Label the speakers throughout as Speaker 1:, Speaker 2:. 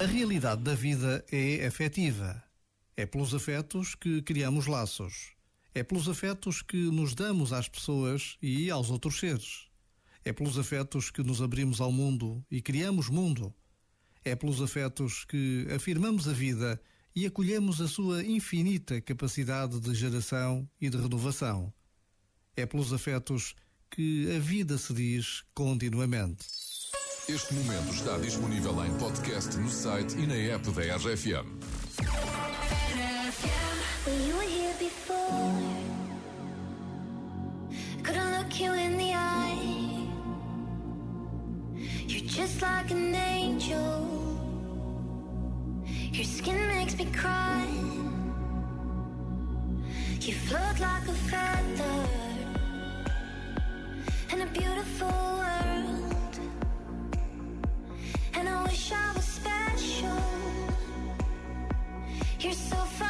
Speaker 1: A realidade da vida é afetiva. É pelos afetos que criamos laços. É pelos afetos que nos damos às pessoas e aos outros seres. É pelos afetos que nos abrimos ao mundo e criamos mundo. É pelos afetos que afirmamos a vida e acolhemos a sua infinita capacidade de geração e de renovação. É pelos afetos que a vida se diz continuamente.
Speaker 2: Este momento está disponível em podcast no site e na app da RFM.
Speaker 3: Were here before. Couldn't look you in the eye. You're just like an angel. Your skin makes me cry. You float like a I was special. You're so fucking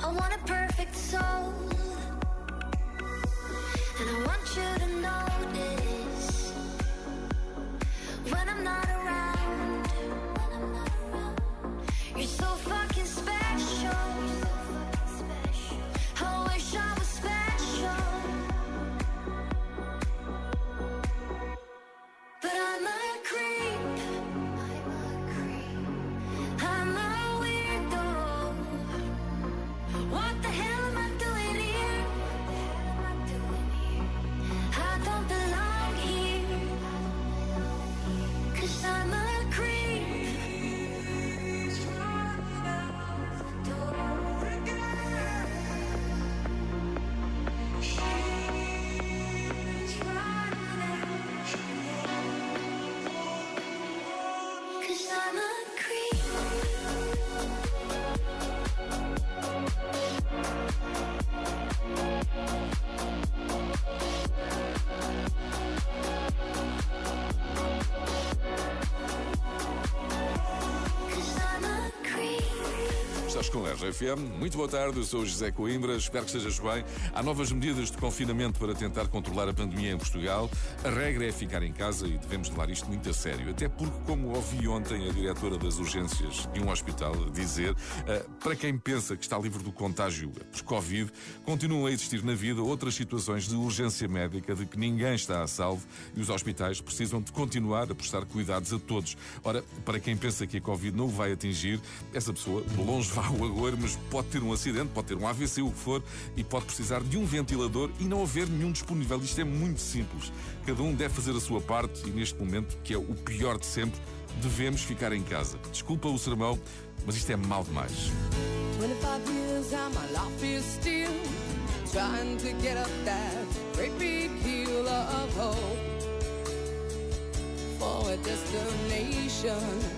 Speaker 3: I want a perfect soul. And I want you to notice when I'm not around.
Speaker 2: Estás com a. Muito boa tarde, eu sou José Coimbra, espero que estejas bem. Há novas medidas de confinamento para tentar controlar a pandemia em Portugal. A regra é ficar em casa e devemos levar isto muito a sério. Até porque, como ouvi ontem a diretora das urgências de um hospital dizer, eh, para quem pensa que está livre do contágio por Covid, continuam a existir na vida outras situações de urgência médica de que ninguém está a salvo e os hospitais precisam de continuar a prestar cuidados a todos. Ora, para quem pensa que a Covid não o vai atingir, essa pessoa, de longe vá o agouro, mas pode ter um acidente, pode ter um AVC, o que for, e pode precisar de um ventilador e não haver nenhum disponível. Isto é muito simples. Cada um deve fazer a sua parte e neste momento, que é o pior de sempre, devemos ficar em casa. Desculpa o sermão, mas isto é mal demais.
Speaker 4: 25 years and my life is still trying to get up that great big hill of hope for a destination.